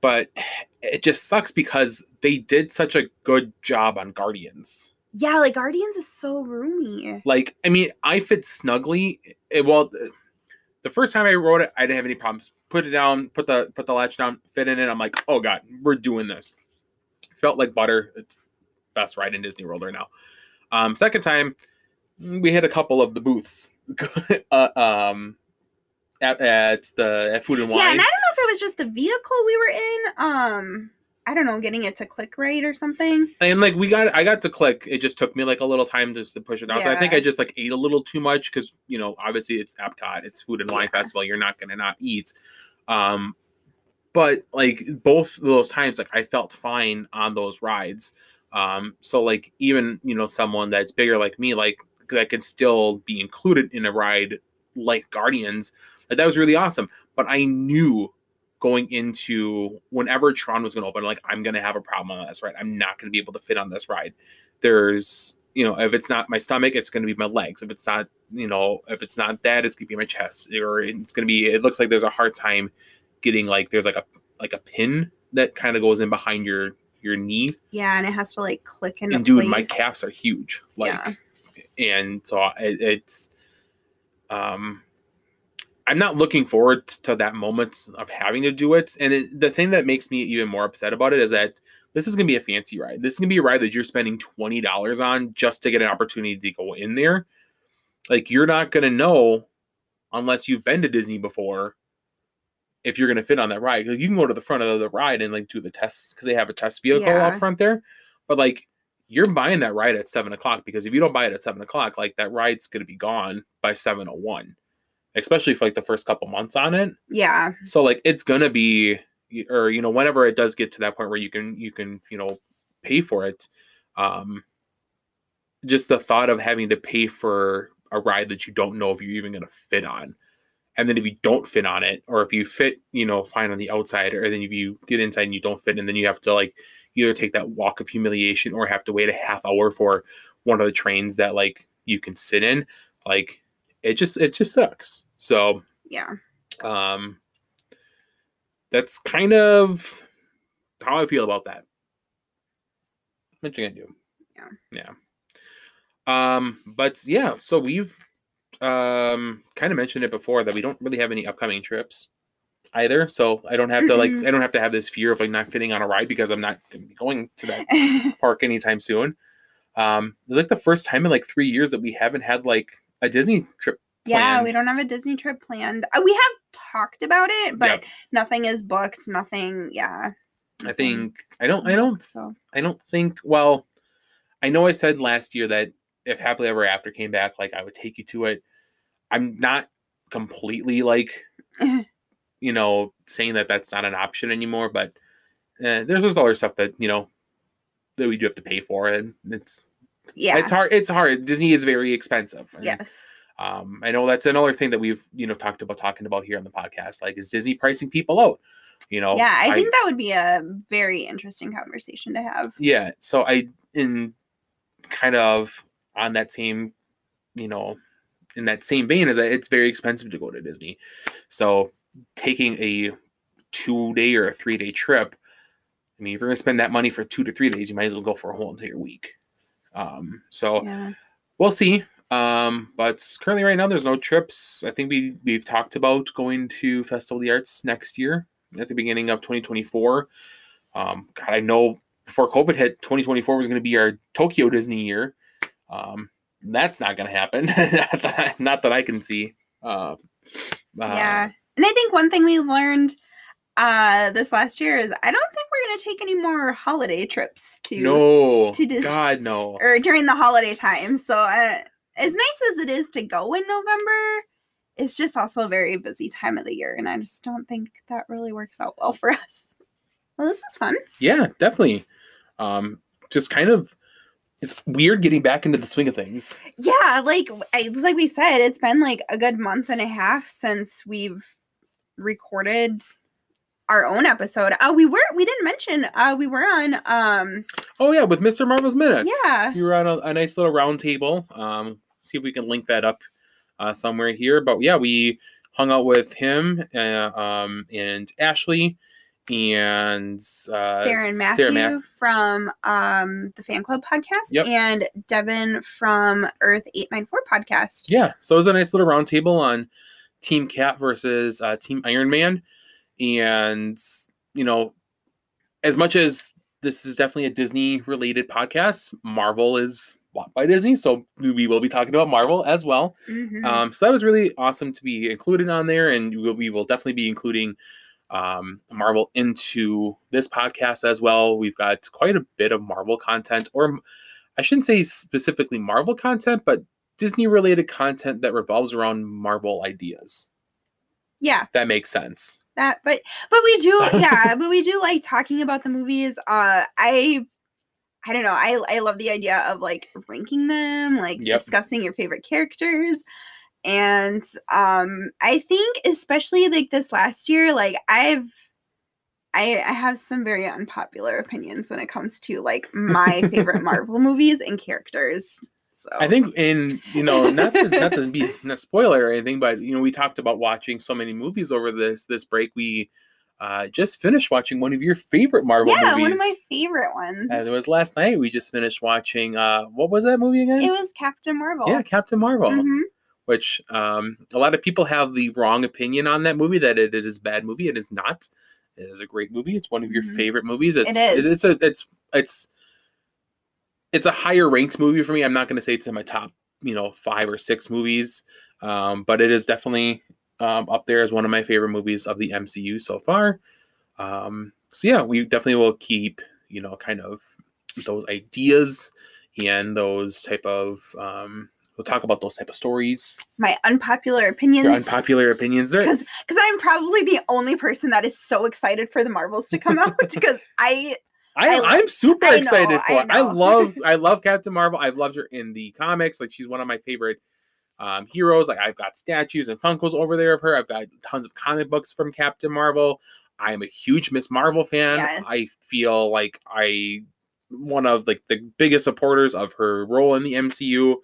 but it just sucks because they did such a good job on Guardians. yeah, like Guardians is so roomy. Like, I mean, I fit snugly. It, well, the first time I rode it, I didn't have any problems. Put it down, put the put the latch down, fit in it. I'm like, oh god, we're doing this. Felt like butter. It's best ride in Disney World right now. Um, second time, we hit a couple of the booths. *laughs* uh, um, at, at the at Food and Wine. Yeah, and I don't know if it was just the vehicle we were in. Um, I don't know, getting it to click right or something. and like we got i got to click it just took me like a little time just to push it down so i think i just like ate a little too much because you know obviously it's epcot it's food and wine Yeah. festival you're not gonna not eat um but like both of those times like i felt fine on those rides um so like even you know someone that's bigger like me like that could still be included in a ride like guardians like that was really awesome but i knew going into whenever Tron was going to open, like I'm going to have a problem on this ride. I'm not going to be able to fit on this ride. There's, you know, if it's not my stomach, it's going to be my legs. If it's not, you know, if it's not that, it's going to be my chest, or it's going to be. It looks like there's a hard time getting like there's like a like a pin that kind of goes in behind your your knee. Yeah, and it has to like click into and dude, place. my calves are huge. Like, Yeah. And so it, it's, um, I'm not looking forward to that moment of having to do it. And it, the thing that makes me even more upset about it is that this is going to be a fancy ride. This is going to be a ride that you're spending twenty dollars on just to get an opportunity to go in there. Like you're not going to know unless you've been to Disney before if you're going to fit on that ride. Like you can go to the front of the ride and like do the test because they have a test vehicle Yeah. out front there. But like you're buying that ride at seven o'clock because if you don't buy it at seven o'clock, like that ride's going to be gone by seven o one, especially for like the first couple months on it. Yeah. So like it's gonna be, or you know, whenever it does get to that point where you can you can you know pay for it, um, just the thought of having to pay for a ride that you don't know if you're even gonna fit on, and then if you don't fit on it, or if you fit, you know, fine on the outside, or then if you get inside and you don't fit, and then you have to like either take that walk of humiliation or have to wait a half hour for one of the trains that like you can sit in, like it just it just sucks. So Yeah. um that's kind of how i feel about that what you gonna do Yeah. yeah um but yeah so we've um kind of mentioned it before that we don't really have any upcoming trips either. So I don't have to like I don't have to have this fear of like not fitting on a ride because I'm not gonna be going to that *laughs* park anytime soon. Um, it's like the first time in like three years that we haven't had like a Disney trip. yeah, we don't have a Disney trip planned. Uh, we have talked about it, but Yep. nothing is booked. Nothing. Yeah. I think I don't I don't So I don't think well I know I said last year that if Happily Ever After came back, like I would take you to it. I'm not completely like *laughs* you know saying that that's not an option anymore, but eh, there's just other stuff that you know that we do have to pay for, and it's yeah. it's hard. It's hard. Disney is very expensive. and, yes. Um, I know that's another thing that we've you know talked about talking about here on the podcast. Like, is Disney pricing people out? You know. yeah, I think that would be a very interesting conversation to have. yeah so i in kind of on that same you know in that same vein is that it's very expensive to go to disney so taking a two day or a three day trip i mean if you're going to spend that money for two to three days you might as well go for a whole entire week. Um so Yeah. we'll see. Um but currently right now there's no trips. I think we we've talked about going to festival of the arts next year at the beginning of 2024 um god i know before covid hit 2024 was going to be our tokyo disney year. Um that's not going to happen. *laughs* Not, that I, not that i can see. Uh, yeah. And I think one thing we learned uh this last year is I don't think we're going to take any more holiday trips to no to god no or during the holiday time. So uh, as nice as it is to go in November, it's just also a very busy time of the year and I just don't think that really works out well for *laughs* us. Well, this was fun. yeah definitely um just kind of it's weird getting back into the swing of things Yeah, like it's like we said, it's been like a good month and a half since we've recorded our own episode. Uh, we were we didn't mention uh we were on um Oh yeah, with Mr. Marvel's minutes. Yeah. you were on a, a nice little round table. Um, see if we can link that up uh, somewhere here. But yeah, we hung out with him uh, um, and Ashley and uh, Sarah and Matthew Sarah Math- from um the fan club podcast Yep. and Devin from Earth 894 podcast. Yeah, so it was a nice little round table on Team Cap versus uh, Team Iron Man, and you know, as much as this is definitely a Disney related podcast, Marvel is bought by Disney, so we will be talking about Marvel as well. Mhm. Um, so that was really awesome to be included on there, and we will, we will definitely be including um, Marvel into this podcast as well. We've got quite a bit of Marvel content, or I shouldn't say specifically Marvel content, but Disney related content that revolves around Marvel ideas. yeah, That makes sense. that but but we do *laughs* yeah, but we do like talking about the movies. Uh I I don't know. I I love the idea of like ranking them, like Yep. discussing your favorite characters. And um I think especially like this last year, like I've I, I have some very unpopular opinions when it comes to like my *laughs* favorite Marvel movies and characters. So I think in you know not to, not to be *laughs* not spoiler or anything, but you know we talked about watching so many movies over this this break. We uh, just finished watching one of your favorite Marvel yeah, movies. one of my favorite ones. And it was last night. We just finished watching. Uh, what was that movie again? it was Captain Marvel. yeah, Captain Marvel. Mhm. Which um, a lot of people have the wrong opinion on that movie. That it, it is a bad movie. It is not. It is a great movie. It's one of your Mhm. favorite movies. It's is. it's a it's it's it's a higher ranked movie for me. I'm not going to say it's in my top you know five or six movies, um, but it is definitely um, up there as one of my favorite movies of the MCU so far. Um, so yeah, we definitely will keep you know kind of those ideas and those type of um, we'll talk about those type of stories, My unpopular opinions. your unpopular opinions. Because I'm probably the only person that is so excited for the Marvels to come out *laughs* because I I, I I'm super I know, excited for I it. I love *laughs* I love Captain Marvel. I've loved her in the comics. Like she's one of my favorite um, heroes. Like I've got statues and Funkos over there of her. I've got tons of comic books from Captain Marvel. I am a huge Miss Marvel fan. Yes. I feel like I one of like the biggest supporters of her role in the MCU.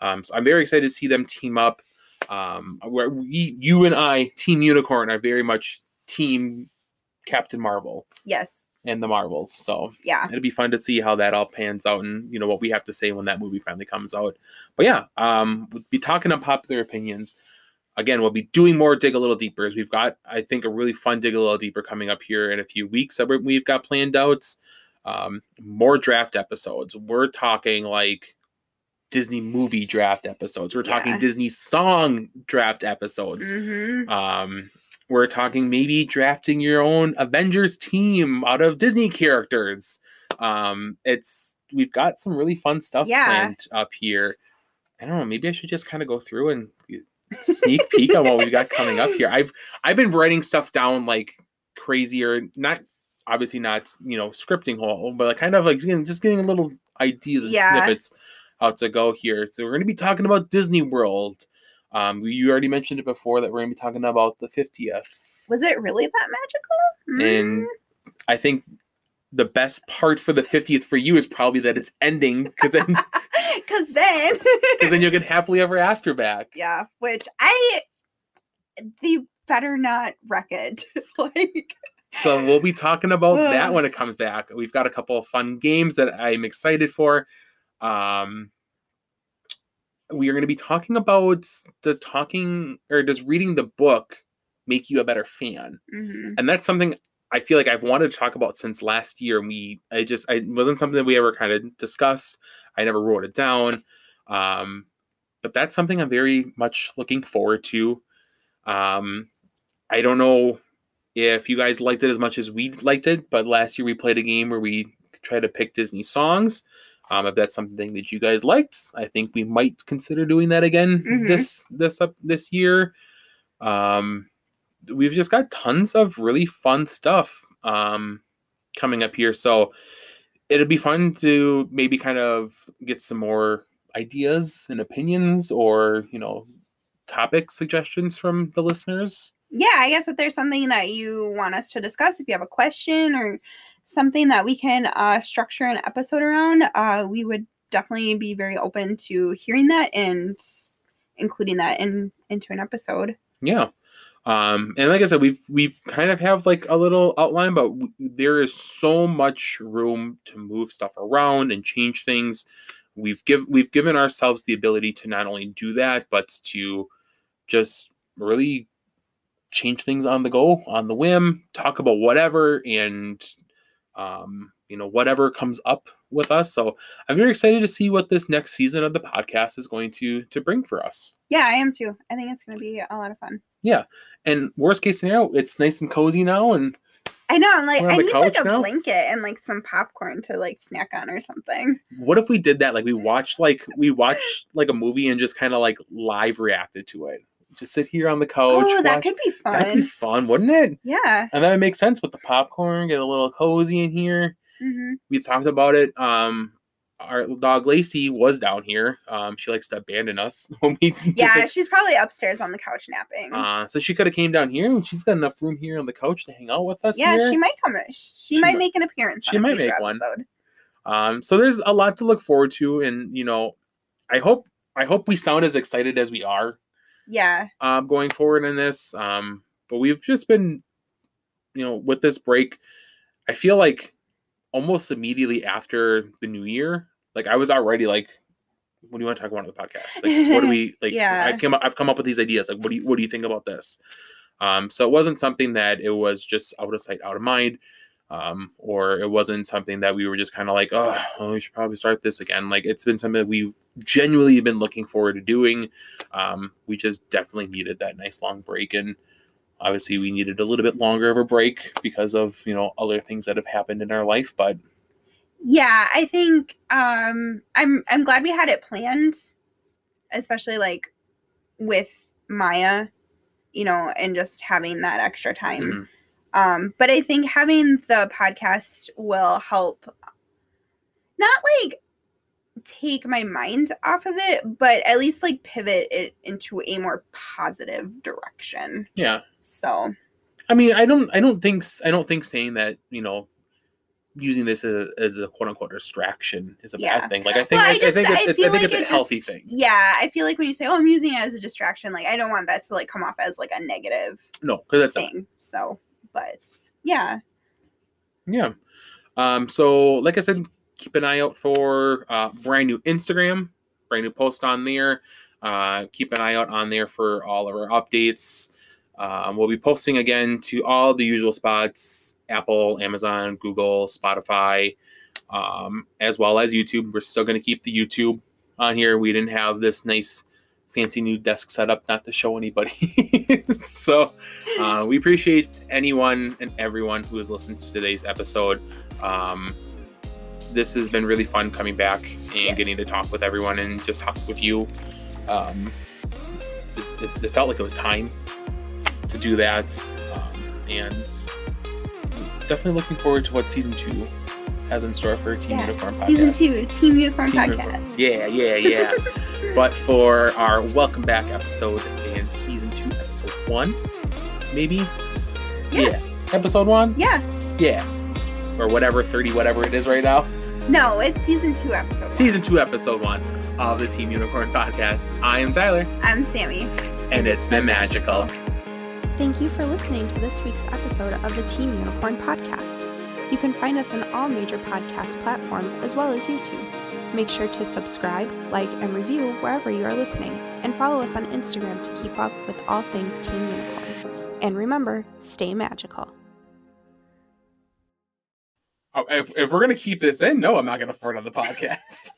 Um, so I'm very excited to see them team up. Um, where we, you and I, Team Unicorn, are very much Team Captain Marvel yes and the Marvels. So yeah it'll be fun to see how that all pans out and you know what we have to say when that movie finally comes out. But yeah, um, we'll be talking unpopular opinions. again, we'll be doing more dig a little deeper. We've got, I think, a really fun dig a little deeper coming up here in a few weeks that we've got planned out. Um, more draft episodes. We're talking like Disney movie draft episodes. We're talking Yeah. Disney song draft episodes. Mhm. Um, we're talking maybe drafting your own Avengers team out of Disney characters. Um, it's we've got some really fun stuff Yeah. planned up here. I don't know. Maybe I should just kind of go through and sneak peek on what we've got coming up here. I've I've been writing stuff down like crazy or not. Obviously not you know scripting whole, but like kind of like just getting a little ideas and Yeah. snippets out to go here. So we're going to be talking about Disney World. Um, you already mentioned it before that we're going to be talking about the 50th. Was it really that magical? And I think the best part for the 50th for you is probably that it's ending because then, *laughs* Because then, *laughs* cause then you'll get happily ever after back. yeah, which I, they better not wreck it. *laughs* like, So we'll be talking about that when it comes back. We've got a couple of fun games that I'm excited for. Um, we are going to be talking about does talking or does reading the book make you a better fan? mhm. and that's something I feel like I've wanted to talk about since last year. And we, I just, I it wasn't something that we ever kind of discussed. I never wrote it down. Um, but that's something I'm very much looking forward to. Um, I don't know if you guys liked it as much as we liked it, but last year we played a game where we tried to pick Disney songs. Um, if that's something that you guys liked, I think we might consider doing that again Mhm. this this up this year. Um, we've just got tons of really fun stuff um, coming up here. So it'll be fun to maybe kind of get some more ideas and opinions or, you know, topic suggestions from the listeners. yeah, I guess if there's something that you want us to discuss, if you have a question or something that we can uh, structure an episode around, uh, we would definitely be very open to hearing that and including that in into an episode. Yeah. Um, and like I said, we've we've kind of have like a little outline, but w- there is so much room to move stuff around and change things. We've give we've given ourselves the ability to not only do that, but to just really change things on the go, on the whim, talk about whatever, and um, you know whatever comes up with us. So I'm very excited to see what this next season of the podcast is going to to bring for us. Yeah, I am too. I think it's going to be a lot of fun. Yeah, and worst case scenario, it's nice and cozy now, and I know. I'm like, I need like a now? blanket and like some popcorn to like snack on or something. what if we did that like we watched like we watched like a movie and just kind of like live reacted to it just sit here on the couch oh, that watch- could be fun. that'd be fun. wouldn't it Yeah. and that would make sense with the popcorn get a little cozy in here hmm we talked about it um our dog Lacey was down here. Um, she likes to abandon us *laughs* when we Yeah, she's probably upstairs on the couch napping. Uh, so she could have came down here, and she's got enough room here on the couch to hang out with us. yeah, here. she might come. She, She might make an appearance. she on might make one. episode. Um, so there's a lot to look forward to, and you know, I hope I hope we sound as excited as we are Yeah. um, going forward in this. Um, but we've just been, you know, with this break, I feel like almost immediately after the new year, like I was already like, what do you want to talk about on the podcast? Like, what do we *laughs* like? Yeah. I came up, I've come up with these ideas. Like, what do you what do you think about this? Um, so it wasn't something that it was just out of sight, out of mind. Um, or it wasn't something that we were just kind of like, oh, well, we should probably start this again. Like it's been something that we've genuinely been looking forward to doing. Um, we just definitely needed that nice long break, and obviously we needed a little bit longer of a break because of you know other things that have happened in our life. But Yeah, I think um I'm I'm glad we had it planned, especially like with Maya, you know, and just having that extra time. mhm, Um, but I think having the podcast will help not like take my mind off of it, but at least like pivot it into a more positive direction. yeah, So I mean, I don't, I don't think, I don't think saying that you know using this as a, as a quote unquote distraction is a Yeah. bad thing. Like I think, Well, I, I just- I think, I it's, it's, I think like it's a it healthy just- thing. yeah, I feel like when you say, "Oh, I'm using it as a distraction," like I don't want that to like come off as like a negative No, because that's not. thing. So, but yeah, Yeah. Um, so like I said, keep an eye out for uh, brand new Instagram, brand new post on there. Uh, keep an eye out on there for all of our updates. Um, we'll be posting again to all the usual spots Apple, Amazon, Google, Spotify, um, as well as YouTube. We're still going to keep the YouTube on here. We didn't have this nice, fancy new desk setup, not to show anybody. *laughs* so uh, we appreciate anyone and everyone who has listened to today's episode. Um, this has been really fun coming back and Yes. getting to talk with everyone and just talk with you. Um, it, it- it felt like it was time to do that, um, and definitely looking forward to what season two has in store for Team Unicorn Podcast. Season two, Team Unicorn Team Podcast. Unicorn. Yeah, yeah, yeah. *laughs* but for our welcome back episode in season two, episode one, maybe. Yeah. Episode one. Yeah. Yeah. Or whatever, thirty, whatever it is right now. No, it's season two episode. one. Season two, episode one of the Team Unicorn Podcast. I am Tyler, I'm Sammy. and it's been magical. Thank you for listening to this week's episode of the Team Unicorn podcast. You can find us on all major podcast platforms as well as YouTube. Make sure to subscribe, like, and review wherever you are listening, and follow us on Instagram to keep up with all things Team Unicorn. And remember, stay magical. Oh, if, if we're gonna keep this in, no, I'm not gonna fart on the *laughs* podcast.